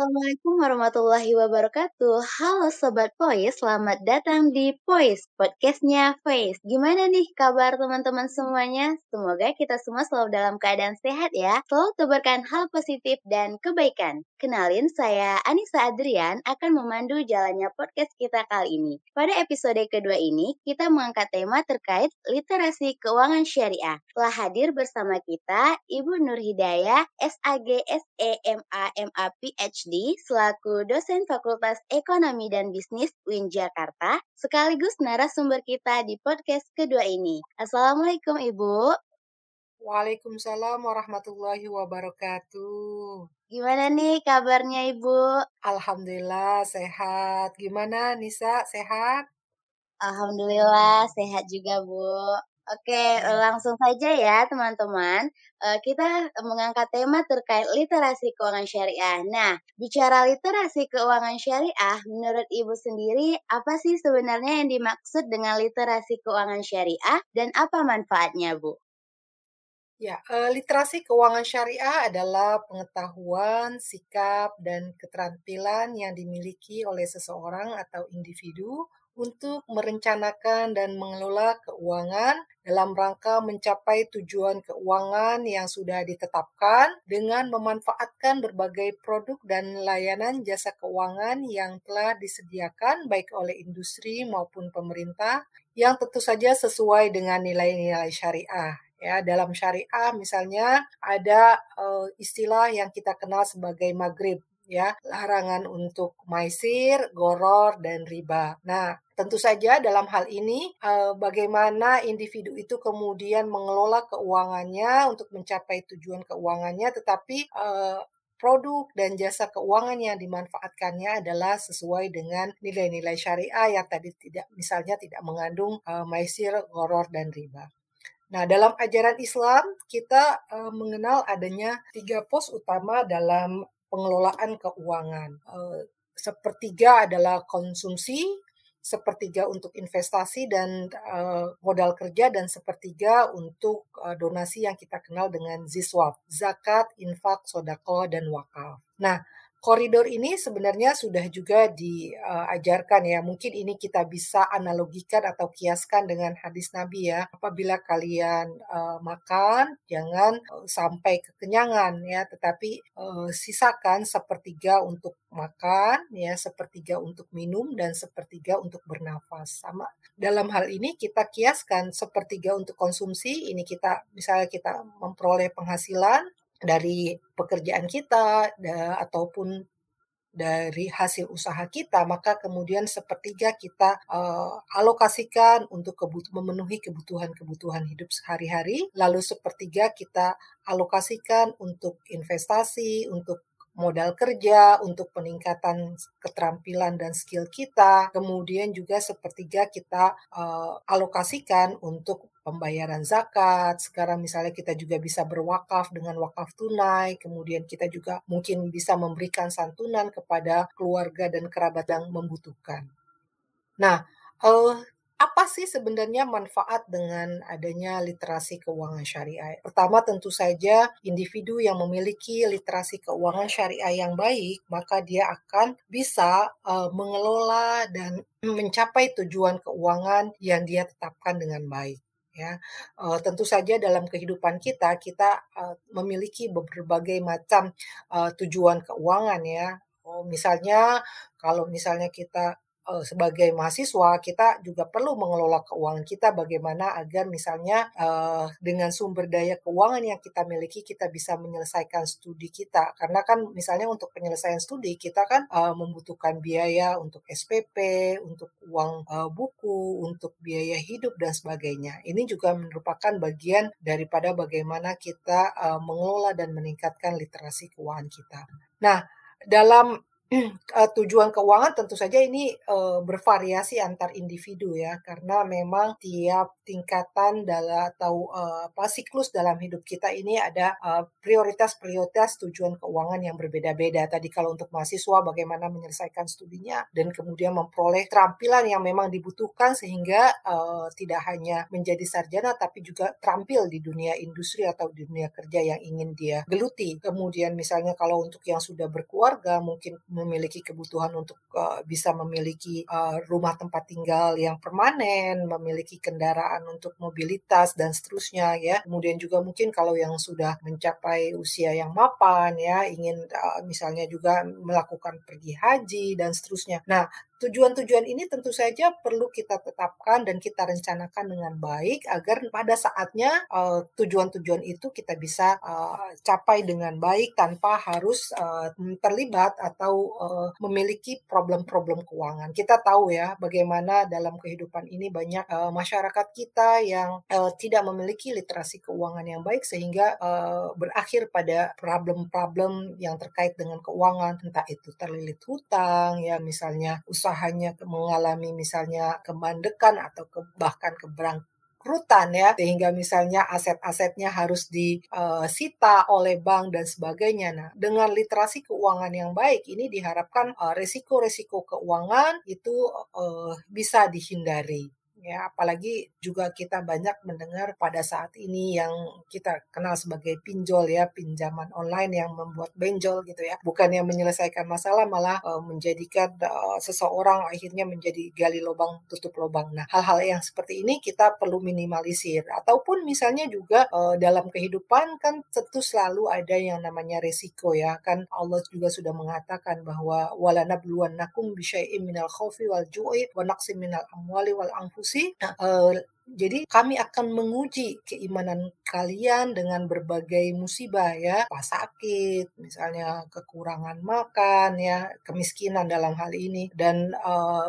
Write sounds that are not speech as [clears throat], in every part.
Assalamualaikum warahmatullahi wabarakatuh. Halo Sobat Pois, selamat datang di Pois, podcastnya Face. Gimana nih kabar teman-teman semuanya? Semoga kita semua selalu dalam keadaan sehat ya. Selalu tebarkan hal positif dan kebaikan. Kenalin, saya Anissa Adrian akan memandu jalannya podcast kita kali ini. Pada episode kedua ini, kita mengangkat tema terkait literasi keuangan syariah. Telah hadir bersama kita Ibu Nur Hidayah, SAG SEMA MA PhD selaku dosen Fakultas Ekonomi dan Bisnis UIN Jakarta, sekaligus narasumber kita di podcast kedua ini. Assalamualaikum Ibu. Waalaikumsalam warahmatullahi wabarakatuh. Gimana nih kabarnya Ibu? Alhamdulillah sehat. Gimana Nisa, sehat? Alhamdulillah sehat juga Bu. Oke, langsung saja ya teman-teman. Uh, kita mengangkat tema terkait literasi keuangan syariah. Nah, bicara literasi keuangan syariah, menurut Ibu sendiri, apa sih sebenarnya yang dimaksud dengan literasi keuangan syariah dan apa manfaatnya, Bu? Ya, uh, literasi keuangan syariah adalah pengetahuan, sikap, dan keterampilan yang dimiliki oleh seseorang atau individu untuk merencanakan dan mengelola keuangan dalam rangka mencapai tujuan keuangan yang sudah ditetapkan dengan memanfaatkan berbagai produk dan layanan jasa keuangan yang telah disediakan baik oleh industri maupun pemerintah yang tentu saja sesuai dengan nilai-nilai syariah. Ya, dalam syariah misalnya ada uh, istilah yang kita kenal sebagai maghrib ya, larangan untuk maisir, goror, dan riba. Nah, tentu saja dalam hal ini eh, bagaimana individu itu kemudian mengelola keuangannya untuk mencapai tujuan keuangannya, tetapi eh, produk dan jasa keuangan yang dimanfaatkannya adalah sesuai dengan nilai-nilai syariah yang tadi tidak misalnya tidak mengandung uh, maisir, goror dan riba. Nah, dalam ajaran Islam kita mengenal adanya tiga pos utama dalam pengelolaan keuangan. Eh, sepertiga adalah konsumsi, sepertiga untuk investasi dan eh, modal kerja, dan sepertiga untuk eh, donasi yang kita kenal dengan ziswaf, zakat, infak, sodako, dan wakaf. Nah, koridor ini sebenarnya sudah juga diajarkan ya. Mungkin ini kita bisa analogikan atau kiaskan dengan hadis Nabi ya. Apabila kalian uh, makan, jangan uh, sampai kekenyangan ya, tetapi uh, sisakan sepertiga untuk makan ya, sepertiga untuk minum dan sepertiga untuk bernafas. Sama dalam hal ini kita kiaskan sepertiga untuk konsumsi, ini kita misalnya kita memperoleh penghasilan dari pekerjaan kita da, ataupun dari hasil usaha kita, maka kemudian sepertiga kita uh, alokasikan untuk kebut memenuhi kebutuhan-kebutuhan hidup sehari-hari, lalu sepertiga kita alokasikan untuk investasi, untuk modal kerja, untuk peningkatan keterampilan dan skill kita, kemudian juga sepertiga kita uh, alokasikan untuk pembayaran zakat. Sekarang misalnya kita juga bisa berwakaf dengan wakaf tunai, kemudian kita juga mungkin bisa memberikan santunan kepada keluarga dan kerabat yang membutuhkan. Nah, uh, apa sih sebenarnya manfaat dengan adanya literasi keuangan syariah? Pertama tentu saja individu yang memiliki literasi keuangan syariah yang baik, maka dia akan bisa uh, mengelola dan [clears throat] mencapai tujuan keuangan yang dia tetapkan dengan baik ya. Uh, tentu saja dalam kehidupan kita kita uh, memiliki berbagai macam uh, tujuan keuangan ya. Oh, misalnya kalau misalnya kita uh, sebagai mahasiswa kita juga perlu mengelola keuangan kita bagaimana agar misalnya uh, dengan sumber daya keuangan yang kita miliki kita bisa menyelesaikan studi kita karena kan misalnya untuk penyelesaian studi kita kan uh, membutuhkan biaya untuk SPP, untuk uang uh, buku, untuk biaya hidup dan sebagainya. Ini juga merupakan bagian daripada bagaimana kita uh, mengelola dan meningkatkan literasi keuangan kita. Nah, dalam uh, [clears throat] tujuan keuangan tentu saja ini uh, bervariasi antar individu ya, karena memang tiap tingkatan dalam atau uh, apa siklus dalam hidup kita ini ada prioritas-prioritas uh, tujuan keuangan yang berbeda-beda. Tadi kalau untuk mahasiswa bagaimana menyelesaikan studinya dan kemudian memperoleh keterampilan yang memang dibutuhkan sehingga uh, tidak hanya menjadi sarjana tapi juga terampil di dunia industri atau dunia kerja yang ingin dia geluti. Kemudian misalnya kalau untuk yang sudah berkeluarga mungkin memiliki kebutuhan untuk uh, bisa memiliki uh, rumah tempat tinggal yang permanen, memiliki kendaraan untuk mobilitas dan seterusnya ya. Kemudian juga mungkin kalau yang sudah mencapai usia yang mapan ya, ingin uh, misalnya juga melakukan pergi haji dan seterusnya. Nah, Tujuan-tujuan ini tentu saja perlu kita tetapkan dan kita rencanakan dengan baik agar pada saatnya uh, tujuan-tujuan itu kita bisa uh, capai dengan baik tanpa harus uh, terlibat atau uh, memiliki problem-problem keuangan. Kita tahu ya bagaimana dalam kehidupan ini banyak uh, masyarakat kita yang uh, tidak memiliki literasi keuangan yang baik sehingga uh, berakhir pada problem-problem yang terkait dengan keuangan entah itu terlilit hutang ya misalnya usaha usahanya mengalami misalnya kemandekan atau ke, bahkan keberangkrutan ya sehingga misalnya aset-asetnya harus disita oleh bank dan sebagainya. Nah, dengan literasi keuangan yang baik ini diharapkan resiko-resiko keuangan itu uh, bisa dihindari ya apalagi juga kita banyak mendengar pada saat ini yang kita kenal sebagai pinjol ya pinjaman online yang membuat benjol gitu ya. Bukan yang menyelesaikan masalah malah uh, menjadikan uh, seseorang akhirnya menjadi gali lubang tutup lubang. Nah hal-hal yang seperti ini kita perlu minimalisir. Ataupun misalnya juga uh, dalam kehidupan kan tentu selalu ada yang namanya resiko ya. Kan Allah juga sudah mengatakan bahwa walana nakum bisyai'im minal khawfi wal ju'i wa naqsim minal amwali wal anfus sih uh, jadi kami akan menguji keimanan kalian dengan berbagai musibah ya, pas sakit, misalnya kekurangan makan ya, kemiskinan dalam hal ini dan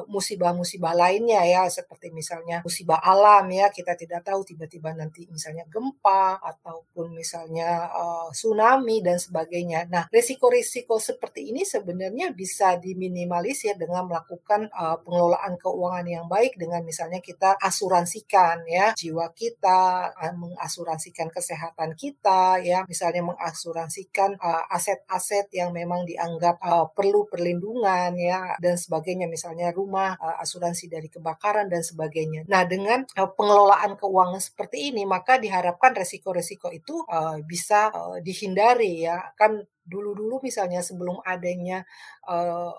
musibah-musibah uh, lainnya ya seperti misalnya musibah alam ya, kita tidak tahu tiba-tiba nanti misalnya gempa ataupun misalnya uh, tsunami dan sebagainya. Nah, risiko-risiko seperti ini sebenarnya bisa diminimalisir dengan melakukan uh, pengelolaan keuangan yang baik dengan misalnya kita asuransikan kesehatan ya jiwa kita, mengasuransikan kesehatan kita ya, misalnya mengasuransikan aset-aset uh, yang memang dianggap uh, perlu perlindungan ya dan sebagainya misalnya rumah uh, asuransi dari kebakaran dan sebagainya. Nah, dengan uh, pengelolaan keuangan seperti ini maka diharapkan resiko-resiko itu uh, bisa uh, dihindari ya. Kan dulu-dulu misalnya sebelum adanya uh,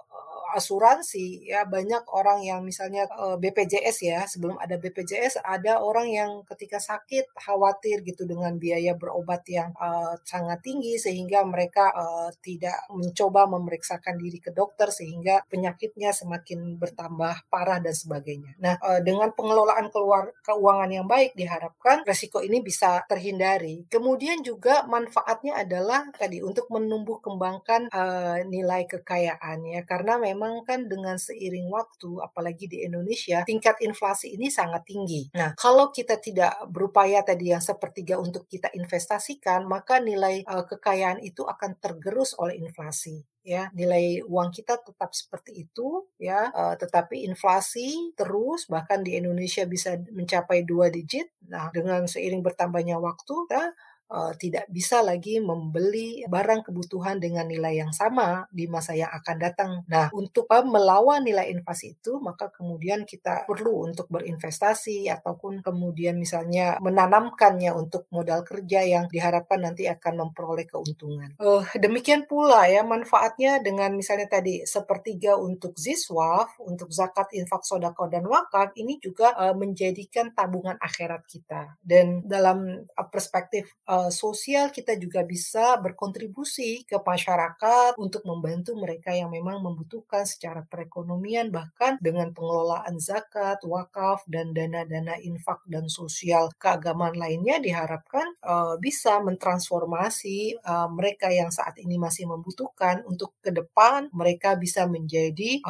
asuransi ya banyak orang yang misalnya uh, BPJS ya sebelum ada BPJS ada orang yang ketika sakit khawatir gitu dengan biaya berobat yang uh, sangat tinggi sehingga mereka uh, tidak mencoba memeriksakan diri ke dokter sehingga penyakitnya semakin bertambah parah dan sebagainya. Nah uh, dengan pengelolaan keluar keuangan yang baik diharapkan resiko ini bisa terhindari. Kemudian juga manfaatnya adalah tadi untuk menumbuh kembangkan uh, nilai kekayaan ya karena memang memang kan dengan seiring waktu, apalagi di Indonesia, tingkat inflasi ini sangat tinggi. Nah, kalau kita tidak berupaya tadi yang sepertiga untuk kita investasikan, maka nilai uh, kekayaan itu akan tergerus oleh inflasi ya. Nilai uang kita tetap seperti itu ya. Uh, tetapi inflasi terus bahkan di Indonesia bisa mencapai dua digit. Nah dengan seiring bertambahnya waktu kita uh, tidak bisa lagi membeli barang kebutuhan dengan nilai yang sama di masa yang akan datang. Nah, untuk uh, melawan nilai inflasi itu, maka kemudian kita perlu untuk berinvestasi ataupun kemudian misalnya menanamkannya untuk modal kerja yang diharapkan nanti akan memperoleh keuntungan. Uh, demikian pula ya manfaatnya dengan misalnya tadi sepertiga untuk ziswaf, untuk zakat, infak, sodako, dan wakaf, ini juga uh, menjadikan tabungan akhirat kita. Dan dalam perspektif uh, sosial kita juga bisa berkontribusi ke masyarakat untuk membantu mereka yang memang membutuhkan secara perekonomian bahkan dengan pengelolaan zakat, wakaf dan dana-dana infak dan sosial keagamaan lainnya diharapkan uh, bisa mentransformasi uh, mereka yang saat ini masih membutuhkan untuk ke depan mereka bisa menjadi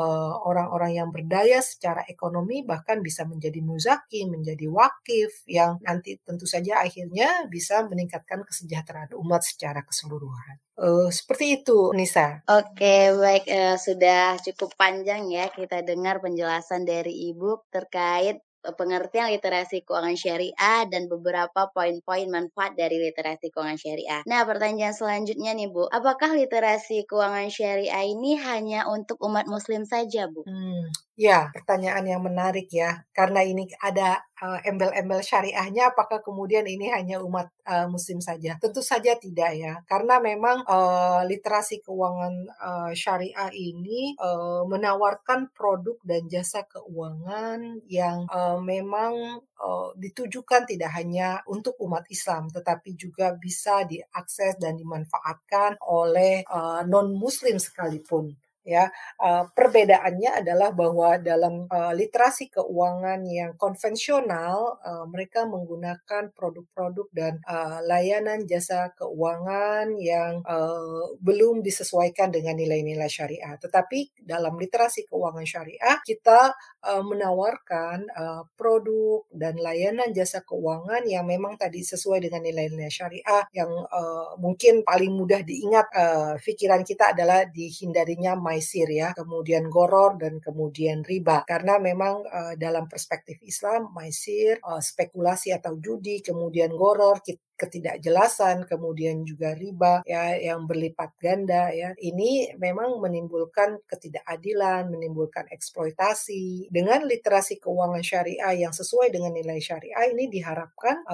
orang-orang yang berdaya secara ekonomi bahkan bisa menjadi muzaki, menjadi wakif yang nanti tentu saja akhirnya bisa meningkatkan kesejahteraan umat secara keseluruhan. Uh, seperti itu, Nisa. Oke, baik uh, sudah cukup panjang ya kita dengar penjelasan dari Ibu terkait pengertian literasi keuangan syariah dan beberapa poin-poin manfaat dari literasi keuangan syariah. Nah, pertanyaan selanjutnya nih Bu, apakah literasi keuangan syariah ini hanya untuk umat muslim saja Bu? Hmm, ya, pertanyaan yang menarik ya. Karena ini ada uh, embel-embel syariahnya apakah kemudian ini hanya umat uh, muslim saja? Tentu saja tidak ya. Karena memang uh, literasi keuangan uh, syariah ini uh, menawarkan produk dan jasa keuangan yang uh, memang uh, ditujukan tidak hanya untuk umat Islam tetapi juga bisa diakses dan dimanfaatkan oleh uh, non muslim sekalipun ya uh, perbedaannya adalah bahwa dalam uh, literasi keuangan yang konvensional uh, mereka menggunakan produk-produk dan uh, layanan jasa keuangan yang uh, belum disesuaikan dengan nilai-nilai syariah. Tetapi dalam literasi keuangan syariah kita uh, menawarkan uh, produk dan layanan jasa keuangan yang memang tadi sesuai dengan nilai-nilai syariah yang uh, mungkin paling mudah diingat uh, pikiran kita adalah dihindarinya maisir ya, kemudian goror dan kemudian riba. Karena memang uh, dalam perspektif Islam maisir, uh, spekulasi atau judi, kemudian goror ketidakjelasan, kemudian juga riba ya yang berlipat ganda ya. Ini memang menimbulkan ketidakadilan, menimbulkan eksploitasi. Dengan literasi keuangan syariah yang sesuai dengan nilai syariah ini diharapkan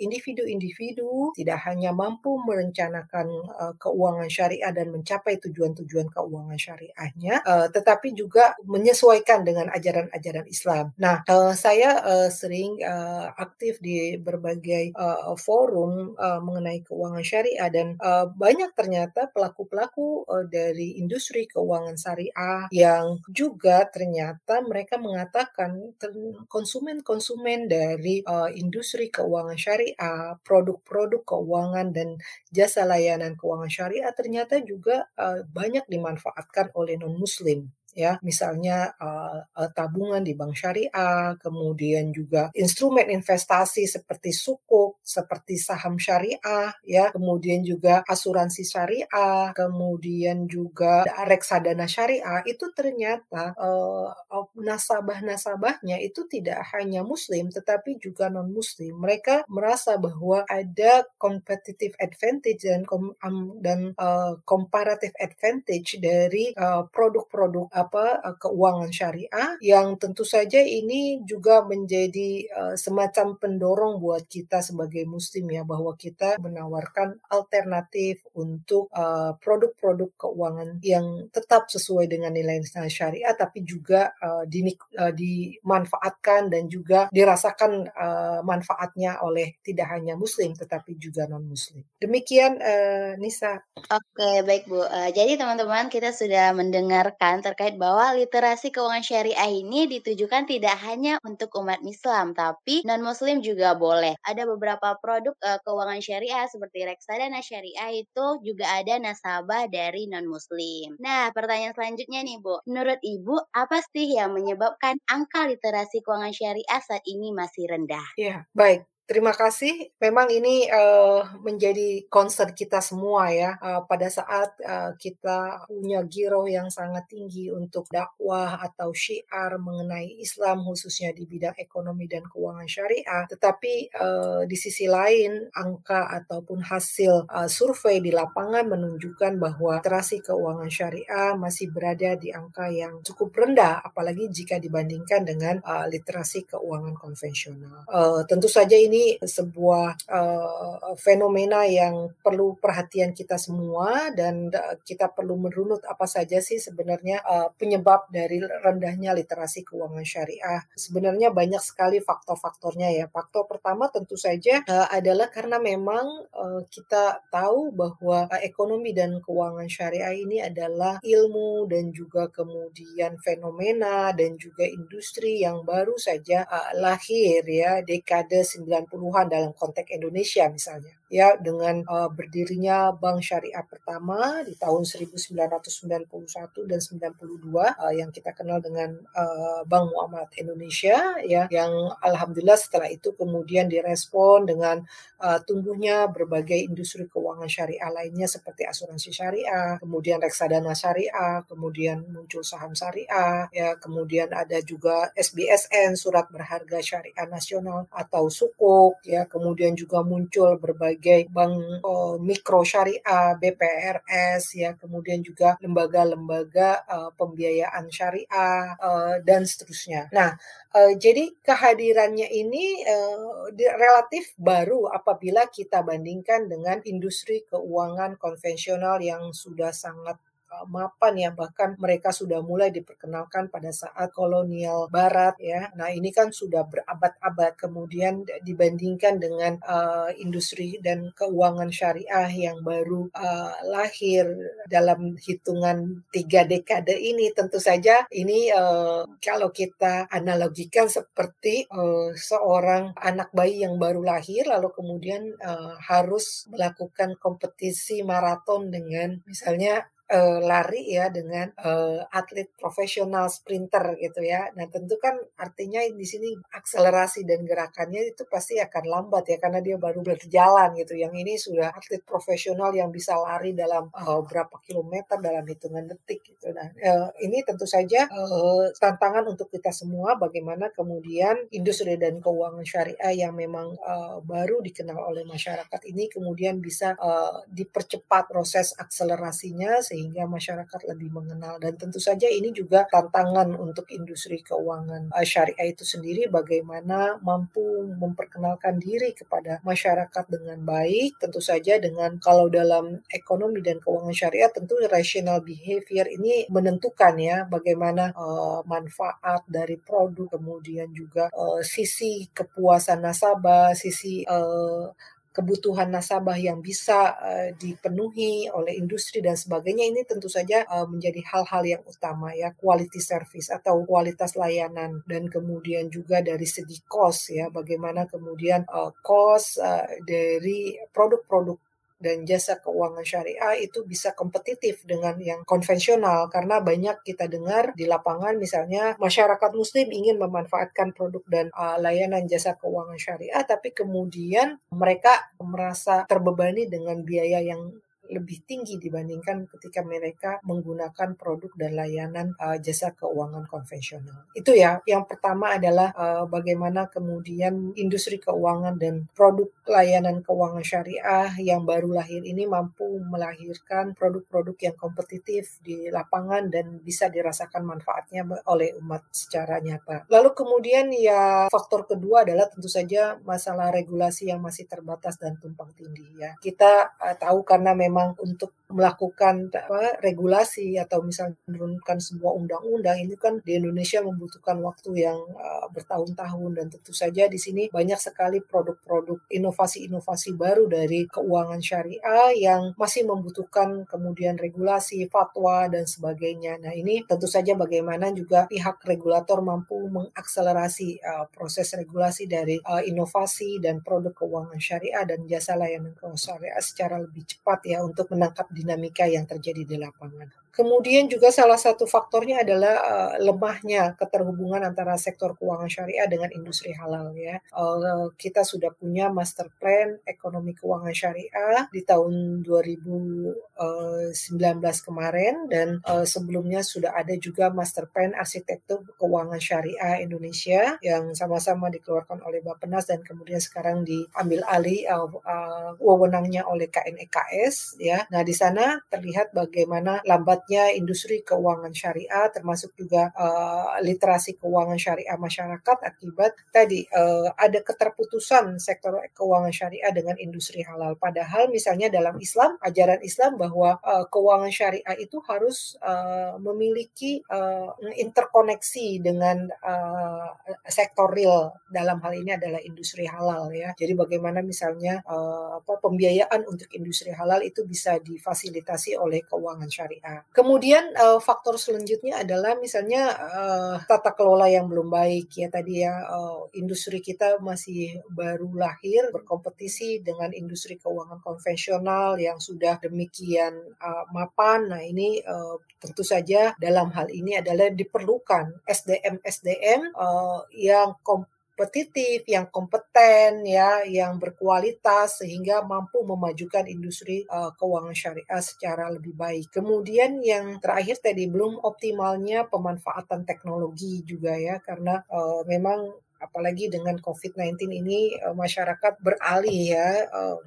individu-individu uh, tidak hanya mampu merencanakan uh, keuangan syariah dan mencapai tujuan-tujuan keuangan syariahnya, uh, tetapi juga menyesuaikan dengan ajaran-ajaran Islam. Nah, uh, saya uh, sering uh, aktif di berbagai uh, forum forum uh, mengenai keuangan syariah dan uh, banyak ternyata pelaku-pelaku uh, dari industri keuangan syariah yang juga ternyata mereka mengatakan konsumen-konsumen dari uh, industri keuangan syariah, produk-produk keuangan dan jasa layanan keuangan syariah ternyata juga uh, banyak dimanfaatkan oleh non-muslim ya. Misalnya uh, tabungan di bank syariah, kemudian juga instrumen investasi seperti sukuk, seperti saham syariah, ya, kemudian juga asuransi syariah, kemudian juga reksadana syariah. Itu ternyata uh, nasabah-nasabahnya itu tidak hanya muslim tetapi juga non muslim. Mereka merasa bahwa ada competitive advantage dan um, dan uh, comparative advantage dari produk-produk uh, apa eh, keuangan syariah yang tentu saja ini juga menjadi uh, semacam pendorong buat kita sebagai muslim ya bahwa kita menawarkan alternatif untuk uh, produk-produk keuangan yang tetap sesuai dengan nilai-nilai syariah tapi juga uh, dimanfaatkan dan juga dirasakan manfaatnya oleh tidak hanya muslim tetapi juga non muslim. Demikian Nisa. Oke, baik Bu. Jadi teman-teman kita sudah mendengarkan terkait bahwa literasi keuangan syariah ini ditujukan tidak hanya untuk umat Islam, tapi non-muslim juga boleh. Ada beberapa produk uh, keuangan syariah seperti reksadana syariah itu juga ada nasabah dari non-muslim. Nah, pertanyaan selanjutnya nih Bu, menurut Ibu apa sih yang menyebabkan angka literasi keuangan syariah saat ini masih rendah? Iya, baik. Terima kasih. Memang ini uh, menjadi concern kita semua ya. Uh, pada saat uh, kita punya giro yang sangat tinggi untuk dakwah atau syiar mengenai Islam khususnya di bidang ekonomi dan keuangan syariah. Tetapi uh, di sisi lain angka ataupun hasil uh, survei di lapangan menunjukkan bahwa literasi keuangan syariah masih berada di angka yang cukup rendah apalagi jika dibandingkan dengan uh, literasi keuangan konvensional. Uh, tentu saja ini ini sebuah uh, fenomena yang perlu perhatian kita semua dan uh, kita perlu merunut apa saja sih sebenarnya uh, penyebab dari rendahnya literasi keuangan syariah. Sebenarnya banyak sekali faktor-faktornya ya. Faktor pertama tentu saja uh, adalah karena memang uh, kita tahu bahwa uh, ekonomi dan keuangan syariah ini adalah ilmu dan juga kemudian fenomena dan juga industri yang baru saja uh, lahir ya dekade 90 90-an dalam konteks Indonesia misalnya ya dengan uh, berdirinya bank syariah pertama di tahun 1991 dan 92 uh, yang kita kenal dengan uh, Bank Muamalat Indonesia ya yang alhamdulillah setelah itu kemudian direspon dengan uh, tumbuhnya berbagai industri keuangan syariah lainnya seperti asuransi syariah, kemudian reksadana syariah, kemudian muncul saham syariah, ya kemudian ada juga SBSN surat berharga syariah nasional atau sukuk ya kemudian juga muncul berbagai bank uh, mikro syariah, BPRS ya kemudian juga lembaga-lembaga uh, pembiayaan syariah uh, dan seterusnya. Nah, uh, jadi kehadirannya ini uh, relatif baru apabila kita bandingkan dengan industri keuangan konvensional yang sudah sangat mapan ya bahkan mereka sudah mulai diperkenalkan pada saat kolonial barat ya. Nah ini kan sudah berabad-abad kemudian dibandingkan dengan uh, industri dan keuangan syariah yang baru uh, lahir dalam hitungan tiga dekade ini. Tentu saja ini uh, kalau kita analogikan seperti uh, seorang anak bayi yang baru lahir lalu kemudian uh, harus melakukan kompetisi maraton dengan misalnya uh, lari ya dengan uh, atlet profesional sprinter gitu ya. Nah tentu kan artinya di sini akselerasi dan gerakannya itu pasti akan lambat ya karena dia baru berjalan gitu. Yang ini sudah atlet profesional yang bisa lari dalam uh, berapa kilometer dalam hitungan detik gitu. Nah uh, ini tentu saja uh, tantangan untuk kita semua bagaimana kemudian industri dan keuangan syariah yang memang uh, baru dikenal oleh masyarakat ini kemudian bisa uh, dipercepat proses akselerasinya masyarakat lebih mengenal. Dan tentu saja ini juga tantangan untuk industri keuangan uh, syariah itu sendiri bagaimana mampu memperkenalkan diri kepada masyarakat dengan baik tentu saja dengan kalau dalam ekonomi dan keuangan syariah tentu rational behavior ini menentukan ya bagaimana uh, manfaat dari produk kemudian juga uh, sisi kepuasan nasabah sisi uh, kebutuhan nasabah yang bisa uh, dipenuhi oleh industri dan sebagainya ini tentu saja uh, menjadi hal-hal yang utama ya quality service atau kualitas layanan. Dan kemudian juga dari segi cost ya bagaimana kemudian uh, cost uh, dari produk-produk dan jasa keuangan syariah itu bisa kompetitif dengan yang konvensional. Karena banyak kita dengar di lapangan misalnya masyarakat muslim ingin memanfaatkan produk dan uh, layanan jasa keuangan syariah tapi kemudian mereka merasa terbebani dengan biaya yang lebih tinggi dibandingkan ketika mereka menggunakan produk dan layanan uh, jasa keuangan konvensional. Itu ya, yang pertama adalah uh, bagaimana kemudian industri keuangan dan produk layanan keuangan syariah yang baru lahir ini mampu melahirkan produk-produk yang kompetitif di lapangan dan bisa dirasakan manfaatnya oleh umat secara nyata. Lalu kemudian ya faktor kedua adalah tentu saja masalah regulasi yang masih terbatas dan tumpang tindih ya. Kita uh, tahu karena memang memang untuk melakukan apa, regulasi atau misalnya menurunkan sebuah undang-undang ini kan di Indonesia membutuhkan waktu yang uh, bertahun-tahun dan tentu saja di sini banyak sekali produk-produk inovasi-inovasi baru dari keuangan syariah yang masih membutuhkan kemudian regulasi, fatwa dan sebagainya. Nah, ini tentu saja bagaimana juga pihak regulator mampu mengakselerasi uh, proses regulasi dari uh, inovasi dan produk keuangan syariah dan jasa layanan keuangan syariah secara lebih cepat ya untuk menangkap dinamika yang terjadi di lapangan. Kemudian juga salah satu faktornya adalah uh, lemahnya keterhubungan antara sektor keuangan syariah dengan industri halal ya. Uh, kita sudah punya master plan ekonomi keuangan syariah di tahun 2019 eh, kemarin dan uh, sebelumnya sudah ada juga master plan arsitektur keuangan syariah Indonesia yang sama-sama dikeluarkan oleh Bappenas dan kemudian sekarang diambil alih uh, uh, wewenangnya oleh KNEKS ya. Nah, di sana terlihat bagaimana lambat industri keuangan syariah termasuk juga uh, literasi keuangan syariah masyarakat akibat tadi uh, ada keterputusan sektor keuangan syariah dengan industri halal. Padahal misalnya dalam Islam ajaran Islam bahwa uh, keuangan syariah itu harus uh, memiliki uh, interkoneksi dengan uh, sektor real. Dalam hal ini adalah industri halal ya. Jadi bagaimana misalnya uh, apa pembiayaan untuk industri halal itu bisa difasilitasi oleh keuangan syariah Kemudian uh, faktor selanjutnya adalah misalnya uh, tata kelola yang belum baik ya tadi ya uh, industri kita masih baru lahir berkompetisi dengan industri keuangan konvensional yang sudah demikian uh, mapan. Nah ini uh, tentu saja dalam hal ini adalah diperlukan SDM SDM uh, yang kom kompetitif, yang kompeten, ya, yang berkualitas sehingga mampu memajukan industri uh, keuangan syariah secara lebih baik. Kemudian yang terakhir tadi belum optimalnya pemanfaatan teknologi juga ya karena uh, memang apalagi dengan COVID-19 ini masyarakat beralih ya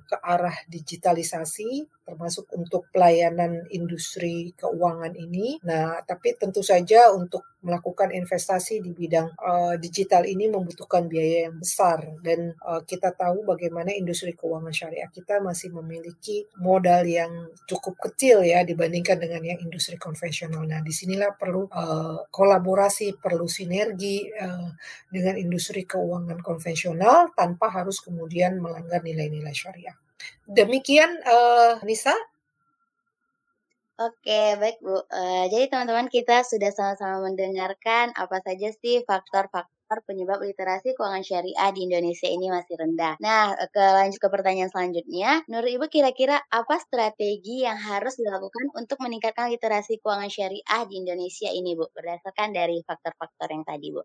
ke arah digitalisasi termasuk untuk pelayanan industri keuangan ini. Nah, tapi tentu saja untuk melakukan investasi di bidang uh, digital ini membutuhkan biaya yang besar dan uh, kita tahu bagaimana industri keuangan syariah kita masih memiliki modal yang cukup kecil ya dibandingkan dengan yang industri konvensional. Nah, di sinilah perlu uh, kolaborasi, perlu sinergi uh, dengan industri keuangan konvensional tanpa harus kemudian melanggar nilai-nilai syariah. Demikian uh, Nisa. Oke, baik Bu. Uh, jadi teman-teman kita sudah sama-sama mendengarkan apa saja sih faktor-faktor penyebab literasi keuangan syariah di Indonesia ini masih rendah. Nah, ke lanjut ke pertanyaan selanjutnya, menurut Ibu kira-kira apa strategi yang harus dilakukan untuk meningkatkan literasi keuangan syariah di Indonesia ini, Bu, berdasarkan dari faktor-faktor yang tadi, Bu?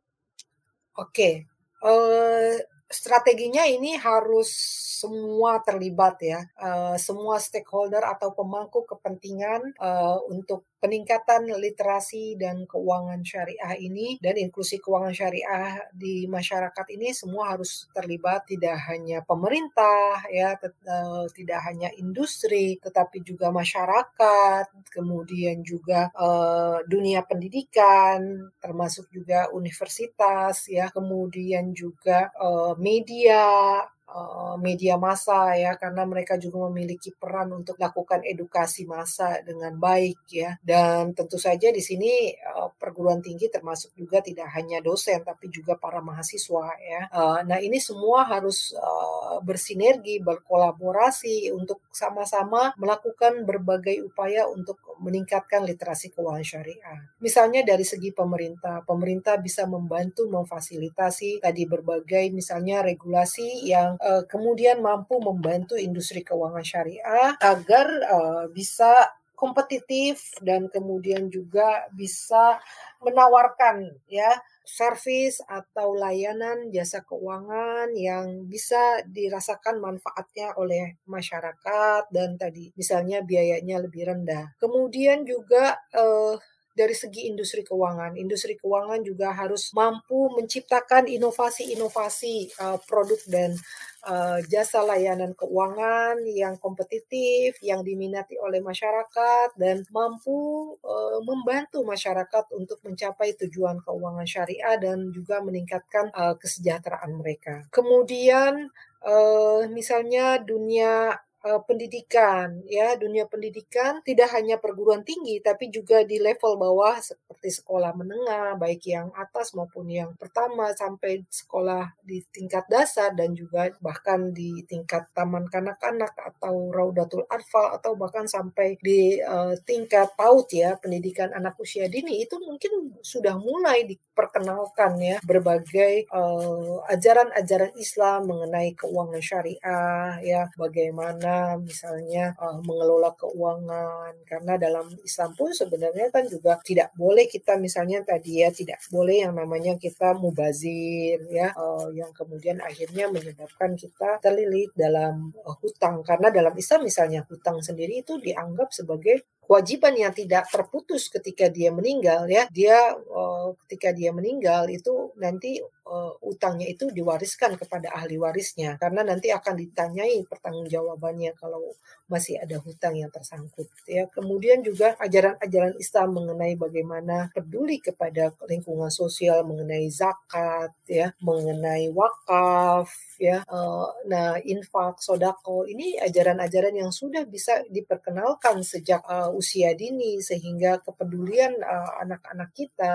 Oke, uh, strateginya ini harus semua terlibat ya, uh, semua stakeholder atau pemangku kepentingan uh, untuk peningkatan literasi dan keuangan syariah ini dan inklusi keuangan syariah di masyarakat ini semua harus terlibat tidak hanya pemerintah ya uh, tidak hanya industri tetapi juga masyarakat kemudian juga uh, dunia pendidikan termasuk juga universitas ya kemudian juga uh, media Eh, media massa ya karena mereka juga memiliki peran untuk lakukan edukasi massa dengan baik ya. Dan tentu saja di sini uh, perguruan tinggi termasuk juga tidak hanya dosen tapi juga para mahasiswa ya. Uh, nah ini semua harus bersinergi berkolaborasi untuk sama-sama melakukan berbagai upaya untuk meningkatkan literasi keuangan syariah. Misalnya dari segi pemerintah pemerintah bisa membantu memfasilitasi tadi berbagai misalnya regulasi yang uh, kemudian mampu membantu industri keuangan syariah agar uh, bisa kompetitif dan kemudian juga bisa menawarkan ya servis atau layanan jasa keuangan yang bisa dirasakan manfaatnya oleh masyarakat dan tadi misalnya biayanya lebih rendah. Kemudian juga eh, dari segi industri keuangan. Industri keuangan juga harus mampu menciptakan inovasi-inovasi uh, produk dan uh, jasa layanan keuangan yang kompetitif, yang diminati oleh masyarakat dan mampu uh, membantu masyarakat untuk mencapai tujuan keuangan syariah dan juga meningkatkan uh, kesejahteraan mereka. Kemudian uh, misalnya dunia uh, pendidikan ya. Dunia pendidikan tidak hanya perguruan tinggi tapi juga di level bawah seperti sekolah menengah baik yang atas maupun yang pertama sampai sekolah di tingkat dasar dan juga bahkan di tingkat taman kanak-kanak atau raudatul atfal atau bahkan sampai di uh, tingkat PAUD ya pendidikan anak usia dini. Itu mungkin sudah mulai diperkenalkan ya berbagai ajaran eh, ajaran-ajaran Islam mengenai keuangan syariah ya bagaimana misalnya uh, mengelola keuangan. Karena dalam Islam pun sebenarnya kan juga tidak boleh kita misalnya tadi ya tidak boleh yang namanya kita mubazir ya uh, yang kemudian akhirnya menyebabkan kita terlilit dalam uh, hutang. Karena dalam Islam misalnya hutang sendiri itu dianggap sebagai kewajiban yang tidak terputus ketika dia meninggal ya. Dia uh, ketika dia meninggal itu nanti uh, utangnya itu diwariskan kepada ahli warisnya. Karena nanti akan ditanyai pertanggungjawabannya kalau masih ada hutang yang tersangkut ya. Kemudian juga ajaran-ajaran Islam mengenai bagaimana peduli kepada lingkungan sosial mengenai zakat ya mengenai wakaf ya uh, nah infak sodako ini ajaran-ajaran yang sudah bisa diperkenalkan sejak uh, usia dini sehingga kepedulian anak-anak uh, kita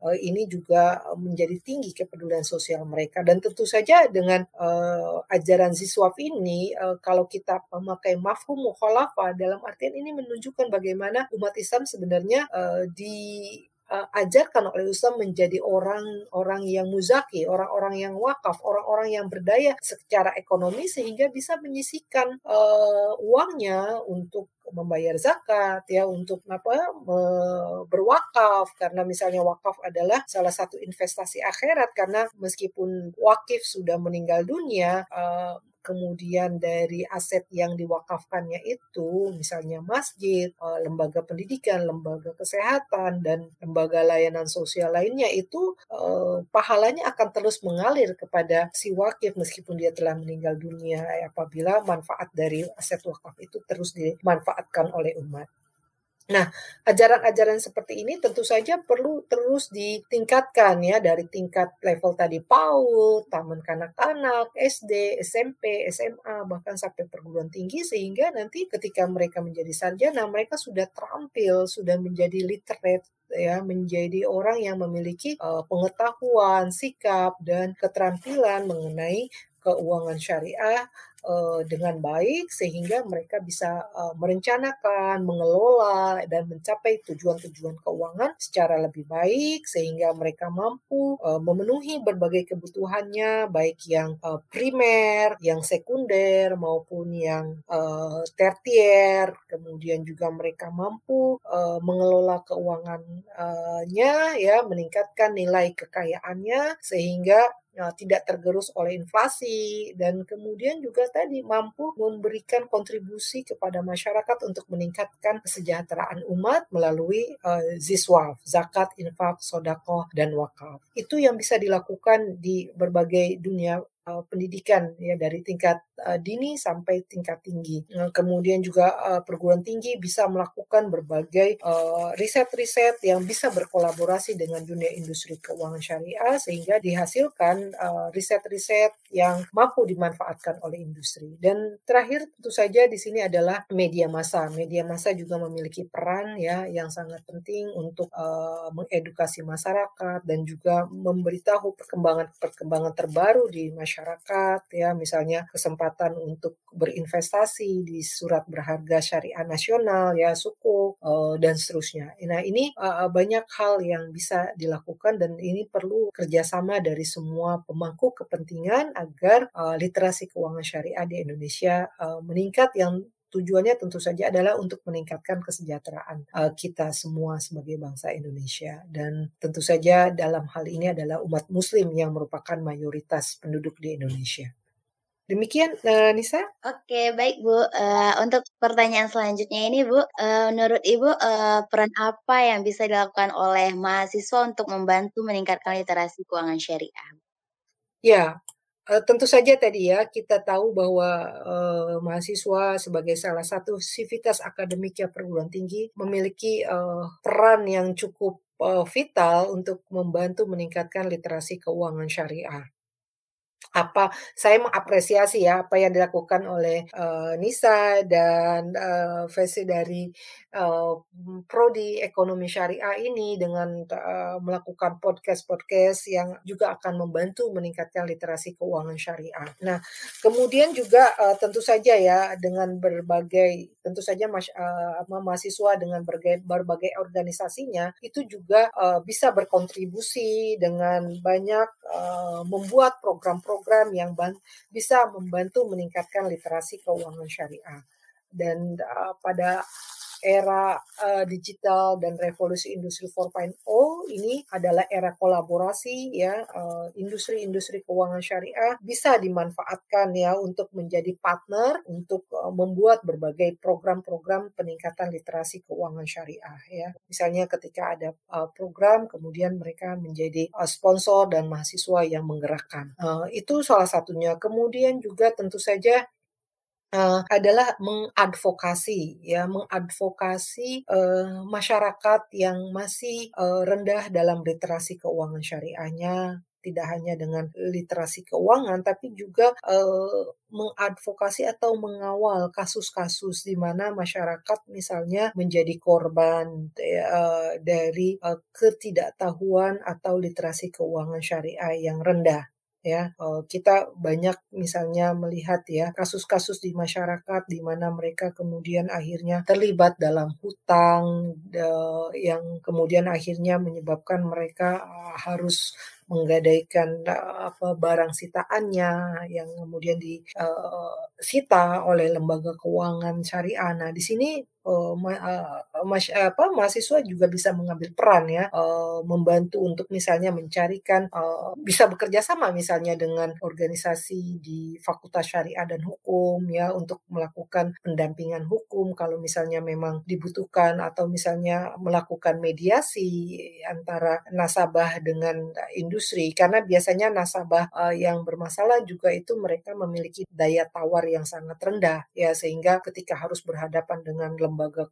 uh, ini juga menjadi tinggi kepedulian sosial mereka. Dan tentu saja dengan uh, ajaran Ziswaf ini kalau kita memakai mafhum mukhalafah dalam artian ini menunjukkan bagaimana umat Islam sebenarnya di uh, ajarkan oleh Islam menjadi orang-orang yang muzaki, orang-orang yang wakaf, orang-orang yang berdaya secara ekonomi sehingga bisa menyisihkan uh, uangnya untuk membayar zakat ya untuk apa berwakaf. Karena misalnya wakaf adalah salah satu investasi akhirat karena meskipun wakif sudah meninggal dunia uh, kemudian dari aset yang diwakafkannya itu misalnya masjid, eh, lembaga pendidikan, lembaga kesehatan dan lembaga layanan sosial lainnya itu eh, pahalanya akan terus mengalir kepada si wakif meskipun dia telah meninggal dunia apabila manfaat dari aset wakaf itu terus dimanfaatkan oleh umat. Nah, ajaran-ajaran seperti ini tentu saja perlu terus ditingkatkan ya dari tingkat level tadi PAUD, taman kanak-kanak, SD, SMP, SMA, bahkan sampai perguruan tinggi sehingga nanti ketika mereka menjadi sarjana mereka sudah terampil, sudah menjadi literate ya menjadi orang yang memiliki uh, pengetahuan, sikap dan keterampilan mengenai keuangan syariah uh, dengan baik sehingga mereka bisa uh, merencanakan, mengelola dan mencapai tujuan-tujuan keuangan secara lebih baik sehingga mereka mampu uh, memenuhi berbagai kebutuhannya baik yang primer, yang sekunder maupun yang tertier. Kemudian juga mereka mampu mengelola keuangannya ya, meningkatkan nilai kekayaannya sehingga tidak tergerus oleh inflasi dan kemudian juga tadi mampu memberikan kontribusi kepada masyarakat untuk meningkatkan kesejahteraan umat melalui uh, ziswaf, zakat, infak, sodako, dan wakaf. Itu yang bisa dilakukan di berbagai dunia uh, pendidikan ya dari tingkat uh, dini sampai tingkat tinggi. Uh, kemudian juga uh, perguruan tinggi bisa melakukan berbagai riset-riset uh, yang bisa berkolaborasi dengan dunia industri keuangan syariah sehingga dihasilkan riset-riset uh, yang mampu dimanfaatkan oleh industri. Dan terakhir tentu saja di sini adalah media massa. Media massa juga memiliki peran ya yang sangat penting untuk uh, mengedukasi masyarakat dan juga memberitahu perkembangan-perkembangan terbaru di masyarakat ya misalnya kesempatan untuk berinvestasi di surat berharga syariah nasional ya suku uh, dan seterusnya. Nah ini uh, banyak hal yang bisa dilakukan dan ini perlu kerjasama dari semua pemangku kepentingan agar uh, literasi keuangan syariah di Indonesia meningkat yang tujuannya tentu saja adalah untuk meningkatkan kesejahteraan kita semua sebagai bangsa Indonesia dan tentu saja dalam hal ini adalah umat muslim yang merupakan mayoritas penduduk di Indonesia. Demikian uh, Nisa. Oke, baik Bu. Uh, untuk pertanyaan selanjutnya ini Bu, uh, menurut Ibu uh, peran apa yang bisa dilakukan oleh mahasiswa untuk membantu meningkatkan literasi keuangan syariah? Ya, Uh, tentu saja tadi ya kita tahu bahwa uh, mahasiswa sebagai salah satu sivitas akademik perguruan tinggi memiliki uh, peran yang cukup uh, vital untuk membantu meningkatkan literasi keuangan syariah apa saya mengapresiasi ya apa yang dilakukan oleh uh, Nisa dan uh, versi dari uh, prodi ekonomi syariah ini dengan uh, melakukan podcast-podcast yang juga akan membantu meningkatkan literasi keuangan syariah. Nah, kemudian juga uh, tentu saja ya dengan berbagai tentu saja mas, uh, mahasiswa dengan berbagai, berbagai organisasinya itu juga uh, bisa berkontribusi dengan banyak uh, membuat program-program program yang bisa membantu meningkatkan literasi keuangan syariah. Dan uh, pada era uh, digital dan revolusi industri 4.0 ini adalah era kolaborasi ya industri-industri uh, keuangan syariah bisa dimanfaatkan ya untuk menjadi partner untuk uh, membuat berbagai program-program peningkatan literasi keuangan syariah ya. Misalnya ketika ada uh, program kemudian mereka menjadi uh, sponsor dan mahasiswa yang menggerakkan. Uh, itu salah satunya. Kemudian juga tentu saja uh, adalah mengadvokasi ya mengadvokasi uh, masyarakat yang masih uh, rendah dalam literasi keuangan syariahnya. Tidak hanya dengan literasi keuangan, tapi juga uh, mengadvokasi atau mengawal kasus-kasus di mana masyarakat misalnya menjadi korban uh, dari ketidaktahuan atau literasi keuangan syariah yang rendah ya kita banyak misalnya melihat ya kasus-kasus di masyarakat di mana mereka kemudian akhirnya terlibat dalam hutang yang kemudian akhirnya menyebabkan mereka harus menggadaikan apa barang sitaannya yang kemudian disita oleh lembaga keuangan syariah. Nah, di sini uh, ma uh, apa, mahasiswa juga bisa mengambil peran ya, uh, membantu untuk misalnya mencarikan uh, bisa bekerja sama misalnya dengan organisasi di Fakultas Syariah dan Hukum ya, untuk melakukan pendampingan hukum kalau misalnya memang dibutuhkan atau misalnya melakukan mediasi antara nasabah dengan industri. Karena biasanya nasabah uh, yang bermasalah juga itu mereka memiliki daya tawar yang sangat rendah ya, sehingga ketika harus berhadapan dengan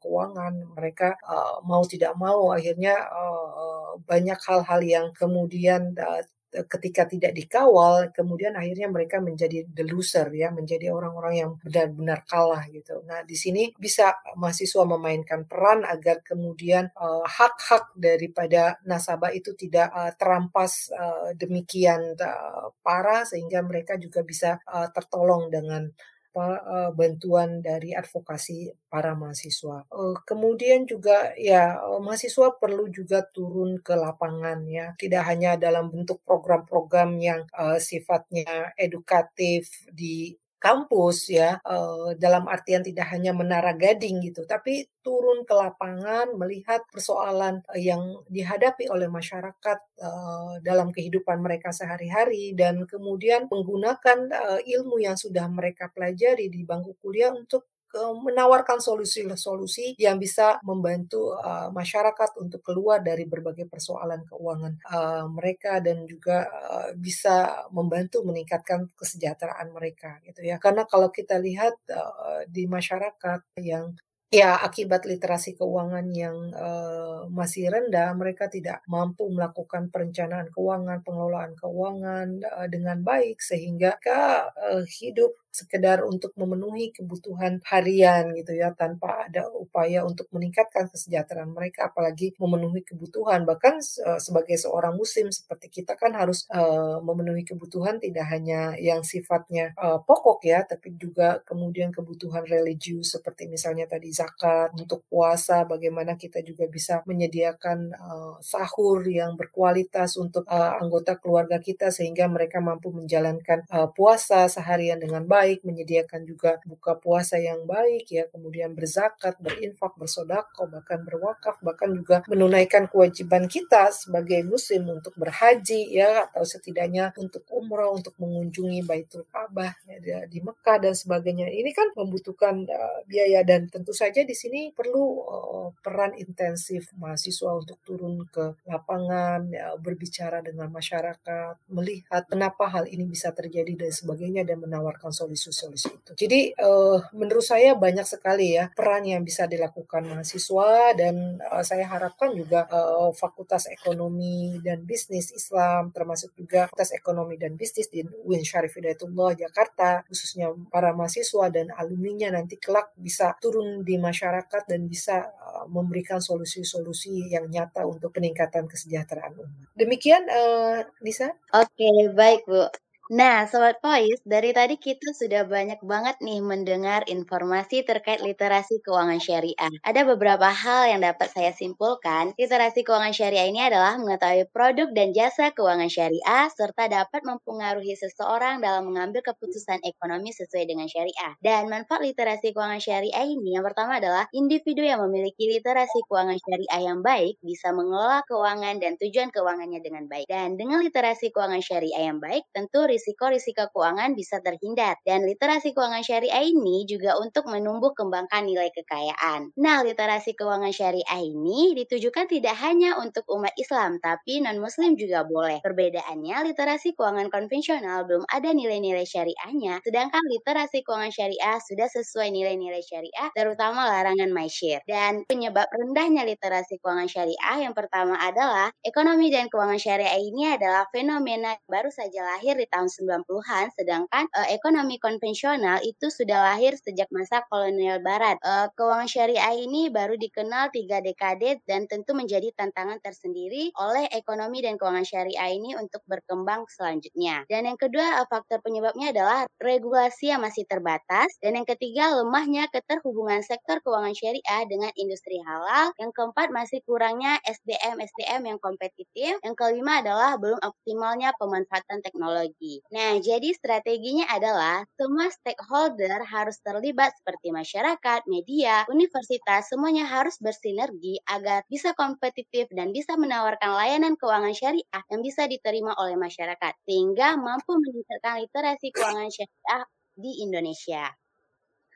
keuangan mereka uh, mau tidak mau akhirnya uh, banyak hal-hal yang kemudian uh, ketika tidak dikawal kemudian akhirnya mereka menjadi the loser ya menjadi orang-orang yang benar-benar kalah gitu. Nah, di sini bisa mahasiswa memainkan peran agar kemudian hak-hak uh, daripada nasabah itu tidak uh, terampas uh, demikian uh, parah sehingga mereka juga bisa uh, tertolong dengan apa bantuan dari advokasi para mahasiswa. kemudian juga ya mahasiswa perlu juga turun ke lapangan ya, tidak hanya dalam bentuk program-program yang sifatnya edukatif di kampus ya uh, dalam artian tidak hanya menara gading gitu tapi turun ke lapangan melihat persoalan uh, yang dihadapi oleh masyarakat uh, dalam kehidupan mereka sehari-hari dan kemudian menggunakan ilmu yang sudah mereka pelajari di bangku kuliah untuk menawarkan solusi-solusi yang bisa membantu uh, masyarakat untuk keluar dari berbagai persoalan keuangan uh, mereka dan juga uh, bisa membantu meningkatkan kesejahteraan mereka gitu ya. Karena kalau kita lihat uh, di masyarakat yang Ya, akibat literasi keuangan yang uh, masih rendah, mereka tidak mampu melakukan perencanaan keuangan, pengelolaan keuangan uh, dengan baik sehingga uh, hidup sekedar untuk memenuhi kebutuhan harian gitu ya tanpa ada upaya untuk meningkatkan kesejahteraan mereka apalagi memenuhi kebutuhan. Bahkan uh, sebagai seorang muslim seperti kita kan harus uh, memenuhi kebutuhan tidak hanya yang sifatnya uh, pokok ya tapi juga kemudian kebutuhan religius seperti misalnya tadi zakat untuk puasa bagaimana kita juga bisa menyediakan uh, sahur yang berkualitas untuk uh, anggota keluarga kita sehingga mereka mampu menjalankan uh, puasa seharian dengan baik baik, menyediakan juga buka puasa yang baik ya, kemudian berzakat, berinfak, bersodako, bahkan berwakaf, bahkan juga menunaikan kewajiban kita sebagai muslim untuk berhaji ya atau setidaknya untuk umrah, untuk mengunjungi Baitul Ka'bah ya, di Mekah dan sebagainya. Ini kan membutuhkan uh, biaya dan tentu saja di sini perlu uh, peran intensif mahasiswa untuk turun ke lapangan, ya, berbicara dengan masyarakat, melihat kenapa hal ini bisa terjadi dan sebagainya dan menawarkan solusi solusi-solusi itu. Jadi uh, menurut saya banyak sekali ya peran yang bisa dilakukan mahasiswa dan uh, saya harapkan juga uh, Fakultas Ekonomi dan Bisnis Islam termasuk juga Fakultas Ekonomi dan Bisnis di UIN Syarif Hidayatullah Jakarta khususnya para mahasiswa dan alumninya nanti kelak bisa turun di masyarakat dan bisa uh, memberikan solusi-solusi yang nyata untuk peningkatan kesejahteraan umat. Demikian uh, Lisa. Oke, baik Bu. Nah, Sobat Pois, dari tadi kita sudah banyak banget nih mendengar informasi terkait literasi keuangan syariah. Ada beberapa hal yang dapat saya simpulkan. Literasi keuangan syariah ini adalah mengetahui produk dan jasa keuangan syariah, serta dapat mempengaruhi seseorang dalam mengambil keputusan ekonomi sesuai dengan syariah. Dan manfaat literasi keuangan syariah ini yang pertama adalah individu yang memiliki literasi keuangan syariah yang baik bisa mengelola keuangan dan tujuan keuangannya dengan baik. Dan dengan literasi keuangan syariah yang baik, tentu risiko-risiko keuangan bisa terhindar. Dan literasi keuangan syariah ini juga untuk menumbuh kembangkan nilai kekayaan. Nah, literasi keuangan syariah ini ditujukan tidak hanya untuk umat Islam, tapi non-muslim juga boleh. Perbedaannya, literasi keuangan konvensional belum ada nilai-nilai syariahnya, sedangkan literasi keuangan syariah sudah sesuai nilai-nilai syariah, terutama larangan share. Dan penyebab rendahnya literasi keuangan syariah yang pertama adalah ekonomi dan keuangan syariah ini adalah fenomena baru saja lahir di tahun 90-an, sedangkan uh, ekonomi konvensional itu sudah lahir sejak masa kolonial barat. Uh, keuangan syariah ini baru dikenal tiga dekade dan tentu menjadi tantangan tersendiri oleh ekonomi dan keuangan syariah ini untuk berkembang selanjutnya. Dan yang kedua, uh, faktor penyebabnya adalah regulasi yang masih terbatas. Dan yang ketiga, lemahnya keterhubungan sektor keuangan syariah dengan industri halal. Yang keempat, masih kurangnya SDM-SDM yang kompetitif. Yang kelima adalah belum optimalnya pemanfaatan teknologi. Nah, jadi strateginya adalah semua stakeholder harus terlibat seperti masyarakat, media, universitas, semuanya harus bersinergi agar bisa kompetitif dan bisa menawarkan layanan keuangan syariah yang bisa diterima oleh masyarakat sehingga mampu meningkatkan literasi keuangan syariah di Indonesia.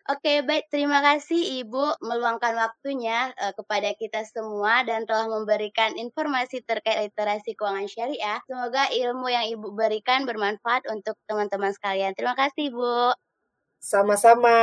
Oke, baik. Terima kasih Ibu meluangkan waktunya uh, kepada kita semua dan telah memberikan informasi terkait literasi keuangan syariah. Semoga ilmu yang Ibu berikan bermanfaat untuk teman-teman sekalian. Terima kasih, Ibu. Sama-sama.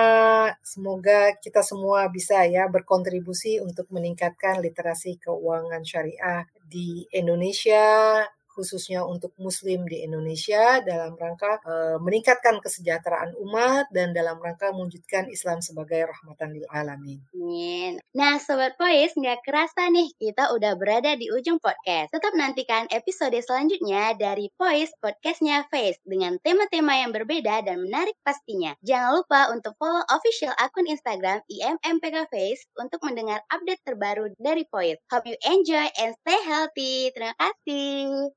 Semoga kita semua bisa ya berkontribusi untuk meningkatkan literasi keuangan syariah di Indonesia, khususnya untuk Muslim di Indonesia dalam rangka uh, meningkatkan kesejahteraan umat dan dalam rangka mewujudkan Islam sebagai rahmatan lil alamin. Amin. Nah, sobat Pois, nggak kerasa nih kita udah berada di ujung podcast. Tetap nantikan episode selanjutnya dari Pois podcastnya Face dengan tema-tema yang berbeda dan menarik pastinya. Jangan lupa untuk follow official akun Instagram IMMPK Face untuk mendengar update terbaru dari Pois. Hope you enjoy and stay healthy. Terima kasih.